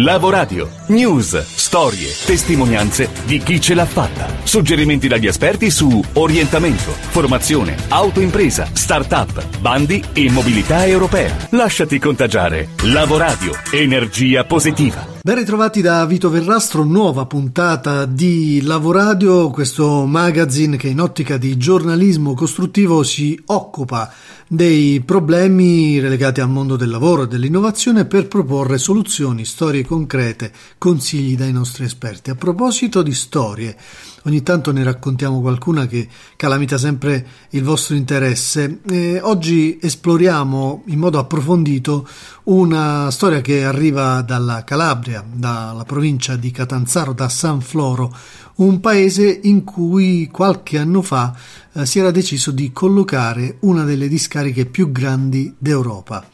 Lavoradio. News, storie, testimonianze di chi ce l'ha fatta. Suggerimenti dagli esperti su orientamento, formazione, autoimpresa, start-up, bandi e mobilità europea. Lasciati contagiare. Lavoradio. Energia positiva. Ben ritrovati da Vito Verrastro, nuova puntata di Lavoradio, questo magazine che in ottica di giornalismo costruttivo si occupa dei problemi relegati al mondo del lavoro e dell'innovazione per proporre soluzioni, storie concrete, consigli dai nostri esperti. A proposito di storie, ogni tanto ne raccontiamo qualcuna che calamita sempre il vostro interesse. E oggi esploriamo in modo approfondito una storia che arriva dalla Calabria, dalla provincia di Catanzaro, da San Floro, un paese in cui qualche anno fa eh, si era deciso di collocare una delle discariche più grandi d'Europa.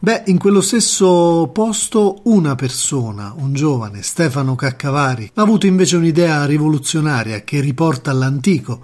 Beh, in quello stesso posto una persona, un giovane, Stefano Caccavari, ha avuto invece un'idea rivoluzionaria che riporta all'antico,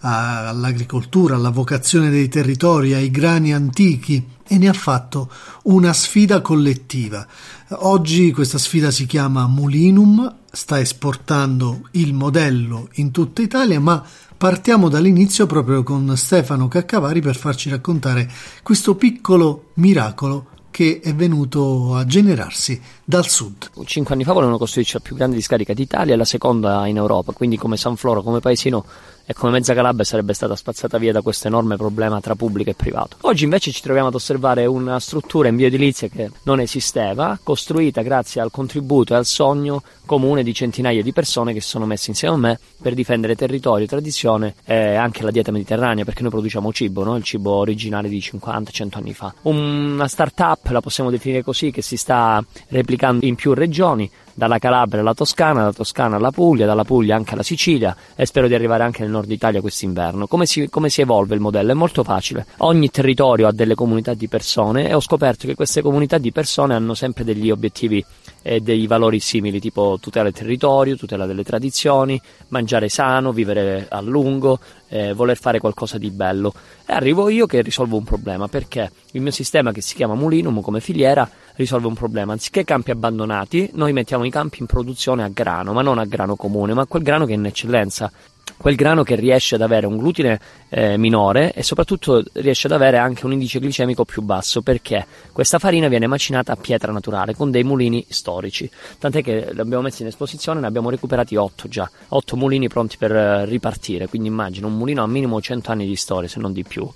all'agricoltura, alla vocazione dei territori, ai grani antichi e ne ha fatto una sfida collettiva. Oggi questa sfida si chiama Mulinum, sta esportando il modello in tutta Italia, ma partiamo dall'inizio proprio con Stefano Caccavari per farci raccontare questo piccolo miracolo che è venuto a generarsi dal sud. Cinque anni fa volevano costruirci la più grande discarica d'Italia e la seconda in Europa, quindi come San Floro, come paesino e come mezza Calabria sarebbe stata spazzata via da questo enorme problema tra pubblico e privato. Oggi invece ci troviamo ad osservare una struttura in bioedilizia che non esisteva, costruita grazie al contributo e al sogno comune di centinaia di persone che si sono messe insieme a me per difendere territorio, tradizione e anche la dieta mediterranea, perché noi produciamo cibo, no? il cibo originale di 50-100 anni fa. Una start-up, la possiamo definire così, che si sta replicando in più regioni, dalla Calabria alla Toscana, dalla Toscana alla Puglia, dalla Puglia anche alla Sicilia e spero di arrivare anche nel nord Italia quest'inverno. Come si, come si evolve il modello? È molto facile. Ogni territorio ha delle comunità di persone e ho scoperto che queste comunità di persone hanno sempre degli obiettivi e dei valori simili, tipo tutela del territorio, tutela delle tradizioni, mangiare sano, vivere a lungo, eh, voler fare qualcosa di bello. E arrivo io che risolvo un problema, perché il mio sistema che si chiama Mulinum come filiera risolve un problema. Anziché campi abbandonati, noi mettiamo i campi in produzione a grano, ma non a grano comune, ma a quel grano che è in eccellenza. Quel grano che riesce ad avere un glutine eh, minore e soprattutto riesce ad avere anche un indice glicemico più basso perché questa farina viene macinata a pietra naturale con dei mulini storici. Tant'è che li abbiamo messi in esposizione ne abbiamo recuperati 8 già 8 mulini pronti per eh, ripartire. Quindi immagino un mulino a minimo 100 anni di storia se non di più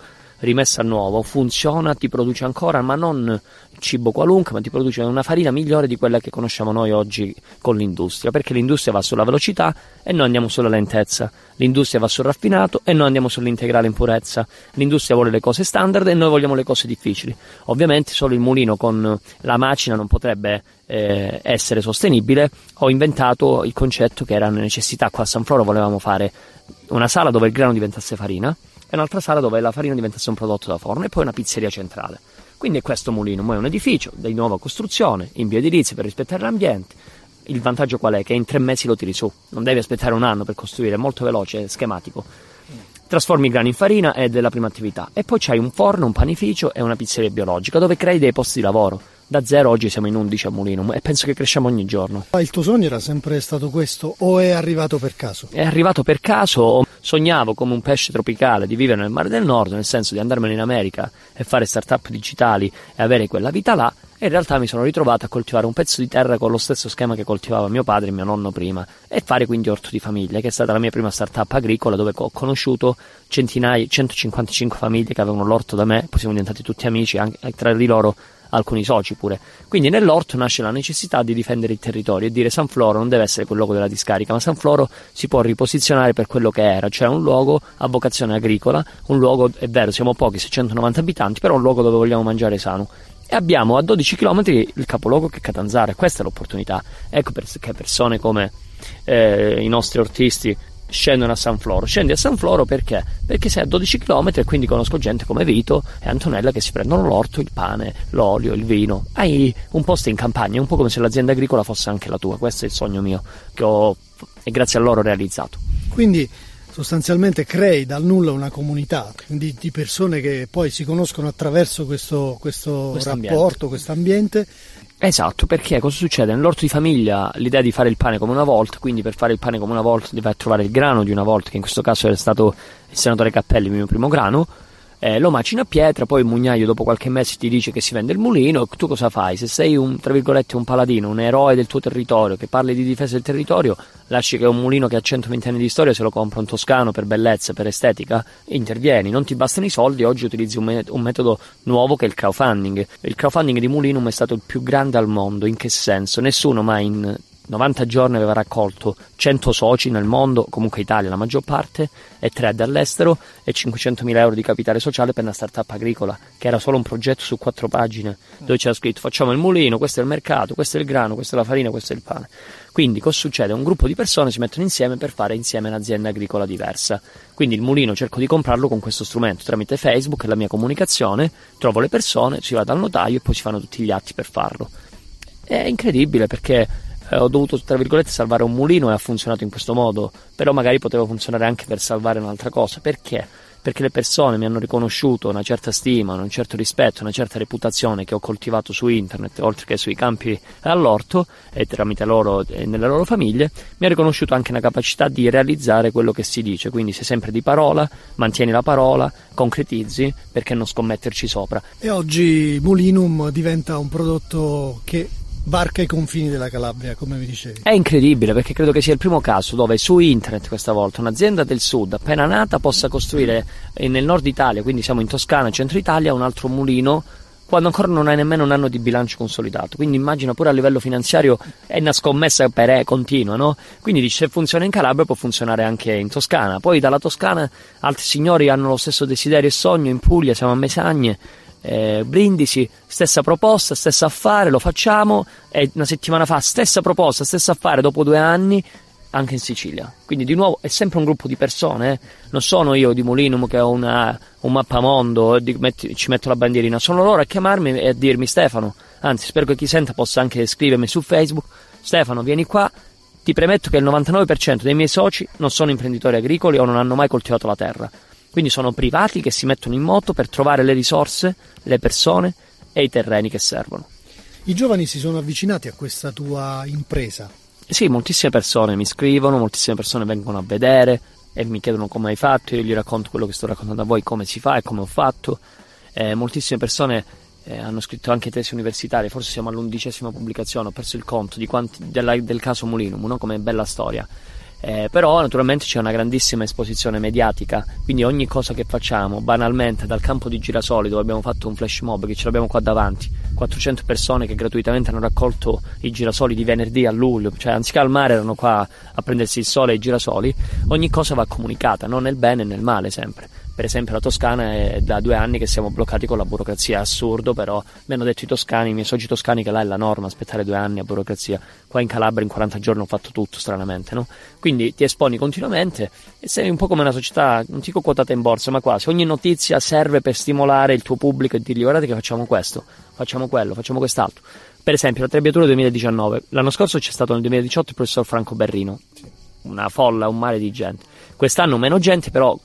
rimessa a nuovo, funziona, ti produce ancora, ma non cibo qualunque, ma ti produce una farina migliore di quella che conosciamo noi oggi con l'industria, perché l'industria va sulla velocità e noi andiamo sulla lentezza, l'industria va sul raffinato e noi andiamo sull'integrale in purezza, l'industria vuole le cose standard e noi vogliamo le cose difficili. Ovviamente solo il mulino con la macina non potrebbe eh, essere sostenibile, ho inventato il concetto che era una necessità, qua a San Floro volevamo fare una sala dove il grano diventasse farina, e un'altra sala dove la farina diventasse un prodotto da forno e poi una pizzeria centrale. Quindi è questo mulino, ma è un edificio di nuova costruzione, in bioedilizia per rispettare l'ambiente. Il vantaggio qual è? Che in tre mesi lo tiri su, non devi aspettare un anno per costruire, è molto veloce, è schematico. Trasformi i grani in farina ed è la prima attività. E poi c'hai un forno, un panificio e una pizzeria biologica dove crei dei posti di lavoro da zero oggi siamo in 11 a Mulinum e penso che cresciamo ogni giorno. Il tuo sogno era sempre stato questo o è arrivato per caso? È arrivato per caso, sognavo come un pesce tropicale di vivere nel mare del nord, nel senso di andarmene in America e fare start-up digitali e avere quella vita là e in realtà mi sono ritrovato a coltivare un pezzo di terra con lo stesso schema che coltivava mio padre e mio nonno prima e fare quindi orto di famiglia, che è stata la mia prima startup agricola dove ho conosciuto centinaia, 155 famiglie che avevano l'orto da me, poi siamo diventati tutti amici, anche tra di loro alcuni soci pure. Quindi nell'orto nasce la necessità di difendere il territorio e dire San Floro non deve essere quel luogo della discarica, ma San Floro si può riposizionare per quello che era, cioè un luogo a vocazione agricola, un luogo, è vero, siamo pochi, 690 abitanti, però un luogo dove vogliamo mangiare sano. E abbiamo a 12 km il capoluogo che è Catanzaro, questa è l'opportunità. Ecco perché persone come eh, i nostri ortisti scendono a San Floro. Scendi a San Floro perché? Perché sei a 12 km e quindi conosco gente come Vito e Antonella che si prendono l'orto, il pane, l'olio, il vino. Hai un posto in campagna, un po' come se l'azienda agricola fosse anche la tua. Questo è il sogno mio che ho e grazie a loro realizzato. Quindi sostanzialmente crei dal nulla una comunità di, di persone che poi si conoscono attraverso questo, questo rapporto, questo ambiente Esatto, perché cosa succede? Nell'orto di famiglia l'idea di fare il pane come una volta, quindi per fare il pane come una volta devi trovare il grano di una volta, che in questo caso era stato il senatore Cappelli, il mio primo grano, eh, lo macina a pietra, poi il mugnaio dopo qualche mese ti dice che si vende il mulino, tu cosa fai? Se sei un, tra virgolette, un paladino, un eroe del tuo territorio, che parli di difesa del territorio, lasci che un mulino che ha 120 anni di storia se lo compra un toscano per bellezza, per estetica, intervieni, non ti bastano i soldi, oggi utilizzi un, me- un metodo nuovo che è il crowdfunding. Il crowdfunding di Mulinum è stato il più grande al mondo, in che senso? Nessuno mai in 90 giorni aveva raccolto 100 soci nel mondo, comunque Italia la maggior parte, e 3 dall'estero e 500.000 euro di capitale sociale per una startup agricola, che era solo un progetto su quattro pagine, dove c'era scritto facciamo il mulino, questo è il mercato, questo è il grano, questa è la farina, questo è il pane. Quindi cosa succede? Un gruppo di persone si mettono insieme per fare insieme un'azienda agricola diversa. Quindi il mulino cerco di comprarlo con questo strumento, tramite Facebook, la mia comunicazione, trovo le persone, si va dal notaio e poi si fanno tutti gli atti per farlo. È incredibile perché eh, ho dovuto, tra virgolette, salvare un mulino e ha funzionato in questo modo, però magari poteva funzionare anche per salvare un'altra cosa. Perché? Perché le persone mi hanno riconosciutu una certa stima, un certo rispetto, una certa reputazione che ho coltivato su internet, oltre che sui campi all'orto e tramite loro e nelle loro famiglie, mi ha riconosciuto anche una capacità di realizzare quello che si dice. Quindi sei sempre di parola, mantieni la parola, concretizzi, perché non scommetterci sopra. E oggi Mulinum diventa un prodotto che varca i confini della Calabria, come vi dicevi. È incredibile perché credo che sia il primo caso dove su internet questa volta un'azienda del sud appena nata possa costruire nel nord Italia, quindi siamo in Toscana, centro Italia, un altro mulino quando ancora non hai nemmeno un anno di bilancio consolidato. Quindi immagina pure a livello finanziario è una scommessa per è continua, no? Quindi se funziona in Calabria può funzionare anche in Toscana. Poi dalla Toscana altri signori hanno lo stesso desiderio e sogno in Puglia, siamo a Mesagne eh, Brindisi, stessa proposta, stesso affare, lo facciamo e una settimana fa stessa proposta, stesso affare dopo due anni anche in Sicilia. Quindi di nuovo è sempre un gruppo di persone, eh? non sono io di Molinum che ho una, un mappamondo e metti, ci metto la bandierina, sono loro a chiamarmi e a dirmi Stefano, anzi spero che chi senta possa anche scrivermi su Facebook, Stefano vieni qua, ti premetto che il 99% dei miei soci non sono imprenditori agricoli o non hanno mai coltivato la terra quindi sono privati che si mettono in moto per trovare le risorse, le persone e i terreni che servono. I giovani si sono avvicinati a questa tua impresa? Sì, moltissime persone mi scrivono, moltissime persone vengono a vedere e mi chiedono come hai fatto, io gli racconto quello che sto raccontando a voi, come si fa e come ho fatto. Eh, moltissime persone eh, hanno scritto anche tesi universitarie, forse siamo all'undicesima pubblicazione, ho perso il conto quanti, della, del caso Mulinum, no? come bella storia. Eh, però naturalmente c'è una grandissima esposizione mediatica, quindi ogni cosa che facciamo, banalmente dal campo di Girasoli dove abbiamo fatto un flash mob che ce l'abbiamo qua davanti, 400 persone che gratuitamente hanno raccolto i girasoli di venerdì a luglio, cioè anziché al mare erano qua a prendersi il sole e i girasoli, ogni cosa va comunicata, non nel bene e nel male sempre. Per esempio la Toscana è da due anni che siamo bloccati con la burocrazia, è assurdo però mi hanno detto i toscani, i miei soci toscani che là è la norma aspettare due anni a burocrazia, qua in Calabria in 40 giorni ho fatto tutto stranamente, no? Quindi ti esponi continuamente e sei un po' come una società, non dico quotata in borsa, ma quasi, ogni notizia serve per stimolare il tuo pubblico e dirgli guardate che facciamo questo, facciamo quello, facciamo quest'altro. Per esempio la Trebbiatura 2019, l'anno scorso c'è stato nel 2018 il professor Franco Berrino, una folla, un mare di gente. Quest'anno meno gente, però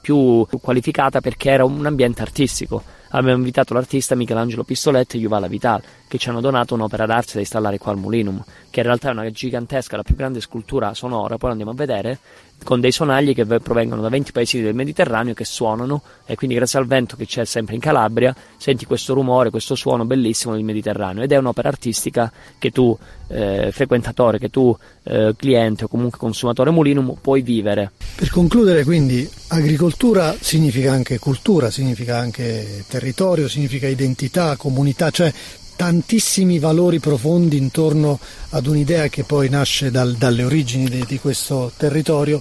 più qualificata perché era un ambiente artistico. Abbiamo invitato l'artista Michelangelo Pistoletti e Juvala Vital, che ci hanno donato un'opera d'arte da installare qua al Mulinum, che in realtà è una gigantesca, la più grande scultura sonora, poi andiamo a vedere, con dei sonagli che provengono da 20 paesi del Mediterraneo che suonano e quindi grazie al vento che c'è sempre in Calabria senti questo rumore, questo suono bellissimo del Mediterraneo ed è un'opera artistica che tu eh, frequentatore, che tu eh, cliente o comunque consumatore Mulinum puoi vivere. Per concludere quindi agricoltura significa anche cultura, significa anche territorio, significa identità, comunità, cioè tantissimi valori profondi intorno ad un'idea che poi nasce dal, dalle origini di, di questo territorio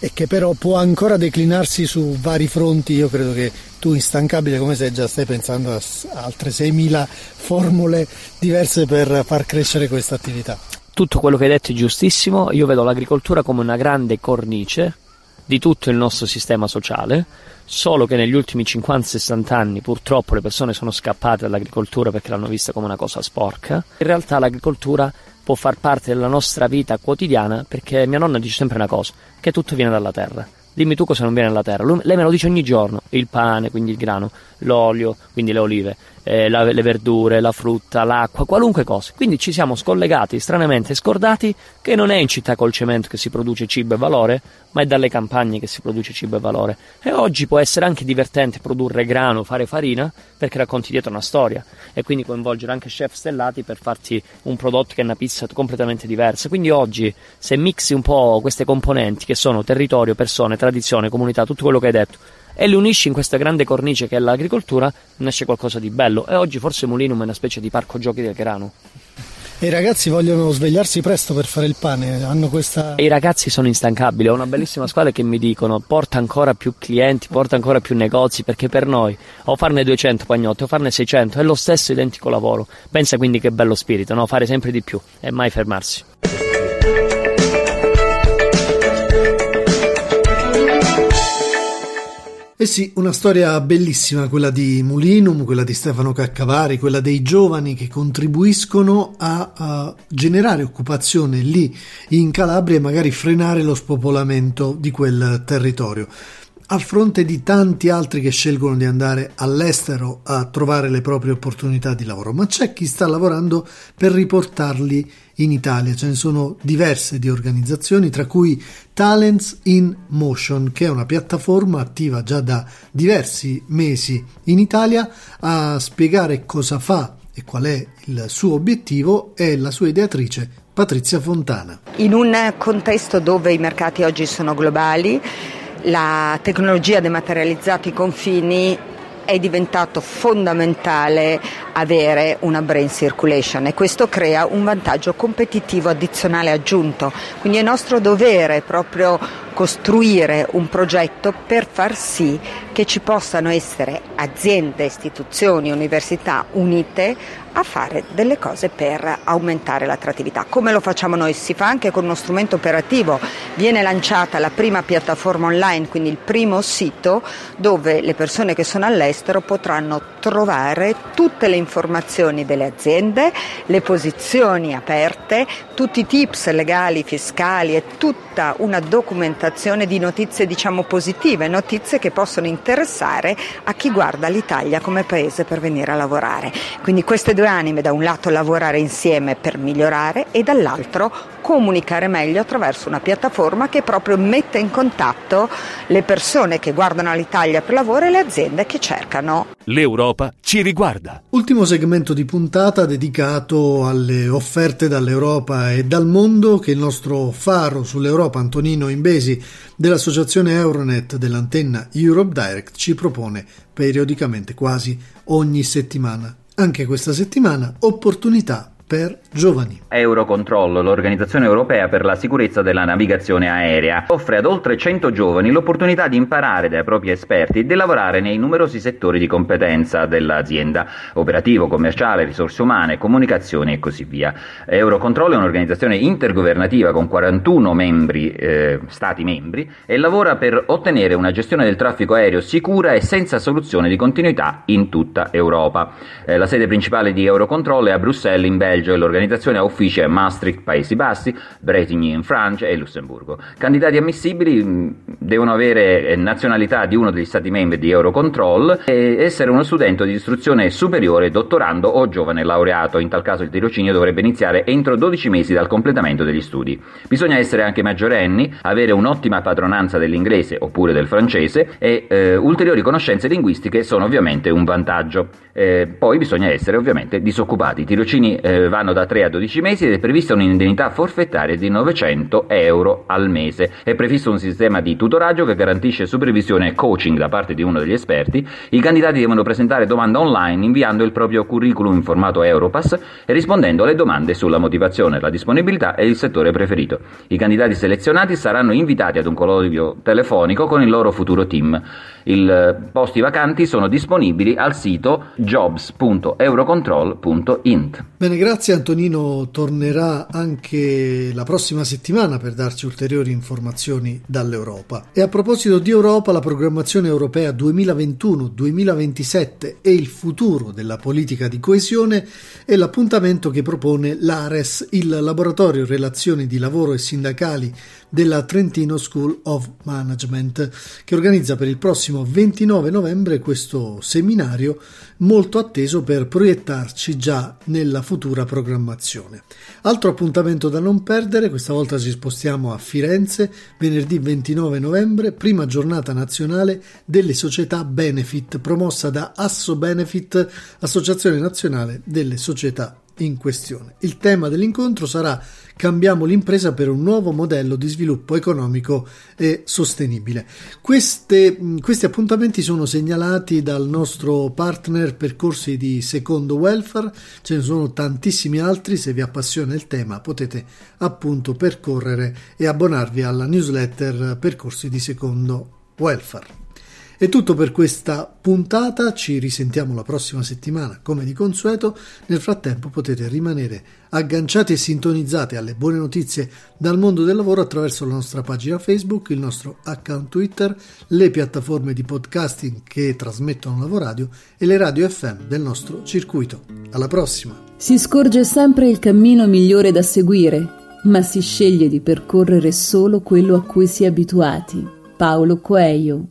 e che però può ancora declinarsi su vari fronti. Io credo che tu, instancabile come sei, già stai pensando a altre 6.000 formule diverse per far crescere questa attività. Tutto quello che hai detto è giustissimo. Io vedo l'agricoltura come una grande cornice di tutto il nostro sistema sociale, solo che negli ultimi 50-60 anni purtroppo le persone sono scappate dall'agricoltura perché l'hanno vista come una cosa sporca. In realtà l'agricoltura può far parte della nostra vita quotidiana perché mia nonna dice sempre una cosa, che tutto viene dalla terra. Dimmi tu cosa non viene dalla terra. lei me lo dice ogni giorno, il pane, quindi il grano, l'olio, quindi le olive, eh, la, le verdure, la frutta, l'acqua, qualunque cosa. Quindi ci siamo scollegati, stranamente scordati, che non è in città col cemento che si produce cibo e valore, ma è dalle campagne che si produce cibo e valore. E oggi può essere anche divertente produrre grano, fare farina, perché racconti dietro una storia e quindi coinvolgere anche chef stellati per farti un prodotto che è una pizza completamente diversa. Quindi oggi, se mixi un po' queste componenti che sono territorio, persone, tradizione, comunità, tutto quello che hai detto, e li unisci in questa grande cornice che è l'agricoltura, nasce qualcosa di bello. E oggi forse Mulinum è una specie di parco giochi del grano. E i ragazzi vogliono svegliarsi presto per fare il pane, hanno questa... E I ragazzi sono instancabili, ho una bellissima squadra che mi dicono porta ancora più clienti, porta ancora più negozi, perché per noi o farne 200 pagnotti o farne 600 è lo stesso identico lavoro. Pensa quindi che bello spirito, no? fare sempre di più e mai fermarsi. Eh sì, una storia bellissima quella di Mulinum, quella di Stefano Caccavari, quella dei giovani che contribuiscono a, a, generare occupazione lì in Calabria e magari frenare lo spopolamento di quel territorio a fronte di tanti altri che scelgono di andare all'estero a trovare le proprie opportunità di lavoro, ma c'è chi sta lavorando per riportarli in Italia. Ce ne sono diverse di organizzazioni, tra cui Talents in Motion, che è una piattaforma attiva già da diversi mesi in Italia a spiegare cosa fa e qual è il suo obiettivo è la sua ideatrice Patrizia Fontana. In un contesto dove i mercati oggi sono globali, la tecnologia ha dematerializzato i confini è diventato fondamentale avere una brain circulation e questo crea un vantaggio competitivo addizionale aggiunto. Quindi è nostro dovere proprio costruire un progetto per far sì che ci possano essere aziende, istituzioni, università unite a fare delle cose per aumentare l'attrattività. Come lo facciamo noi? Si fa anche con uno strumento operativo. Viene lanciata la prima piattaforma online, quindi il primo sito dove le persone che sono all'estero potranno trovare tutte le informazioni delle aziende, le posizioni aperte, tutti i tips legali, fiscali e tutta una documentazione di notizie diciamo positive, notizie che possono interessare a chi guarda l'Italia come paese per venire a lavorare. Quindi queste due anime, da un lato lavorare insieme per migliorare e dall'altro comunicare meglio attraverso una piattaforma che proprio mette in contatto le persone che guardano l'Italia per lavoro e le aziende che cercano. L'Europa ci riguarda. Ultimo segmento di puntata dedicato alle offerte dall'Europa e dal mondo che il nostro faro sull'Europa Antonino Imbesi dell'associazione Euronet dell'antenna Europe Direct ci propone periodicamente quasi ogni settimana. Anche questa settimana opportunità per giovani. Eurocontrol, l'organizzazione europea per la sicurezza della navigazione aerea, offre ad oltre 100 giovani l'opportunità di imparare dai propri esperti e di lavorare nei numerosi settori di competenza dell'azienda, operativo, commerciale, risorse umane, comunicazione e così via. Eurocontrol è un'organizzazione intergovernativa con 41 membri, eh, stati membri e lavora per ottenere una gestione del traffico aereo sicura e senza soluzione di continuità in tutta Europa. Eh, la sede principale di Eurocontrol è a Bruxelles in Belgio e l'organizzazione ha uffici a Maastricht, Paesi Bassi, Bretigny in Francia e Lussemburgo. Candidati ammissibili mm, devono avere eh, nazionalità di uno degli stati membri di Eurocontrol e essere uno studente di istruzione superiore, dottorando o giovane laureato. In tal caso il tirocinio dovrebbe iniziare entro 12 mesi dal completamento degli studi. Bisogna essere anche maggiorenni, avere un'ottima padronanza dell'inglese oppure del francese e eh, ulteriori conoscenze linguistiche sono ovviamente un vantaggio. Eh, poi bisogna essere ovviamente disoccupati. I tirocini eh, vanno da 3 a 12 mesi ed è prevista un'indennità forfettaria di 900 euro al mese. È previsto un sistema di tutoraggio che garantisce supervisione e coaching da parte di uno degli esperti. I candidati devono presentare domanda online inviando il proprio curriculum in formato Europass e rispondendo alle domande sulla motivazione, la disponibilità e il settore preferito. I candidati selezionati saranno invitati ad un colloquio telefonico con il loro futuro team. I posti vacanti sono disponibili al sito jobs.eurocontrol.int. Bene, grazie Antonino Antonino tornerà anche la prossima settimana per darci ulteriori informazioni dall'Europa. E a proposito di Europa, la programmazione europea 2021-2027 e il futuro della politica di coesione è l'appuntamento che propone l'ARES, il laboratorio relazioni di lavoro e sindacali della Trentino School of Management, che organizza per il prossimo 29 novembre questo seminario molto atteso per proiettarci già nella futura programmazione. Altro appuntamento da non perdere, questa volta ci spostiamo a Firenze, venerdì 29 novembre, prima giornata nazionale delle società Benefit, promossa da Asso Benefit, Associazione Nazionale delle Società in questione. Il tema dell'incontro sarà Cambiamo l'impresa per un nuovo modello di sviluppo economico e sostenibile. Queste, questi appuntamenti sono segnalati dal nostro partner Percorsi di Secondo Welfare, ce ne sono tantissimi altri, se vi appassiona il tema potete appunto percorrere e abbonarvi alla newsletter Percorsi di Secondo Welfare. È tutto per questa puntata, ci risentiamo la prossima settimana come di consueto, nel frattempo potete rimanere agganciati e sintonizzati alle buone notizie dal mondo del lavoro attraverso la nostra pagina Facebook, il nostro account Twitter, le piattaforme di podcasting che trasmettono Lavoradio e le radio FM del nostro circuito. Alla prossima! Si scorge sempre il cammino migliore da seguire, ma si sceglie di percorrere solo quello a cui si è abituati. Paolo Coelho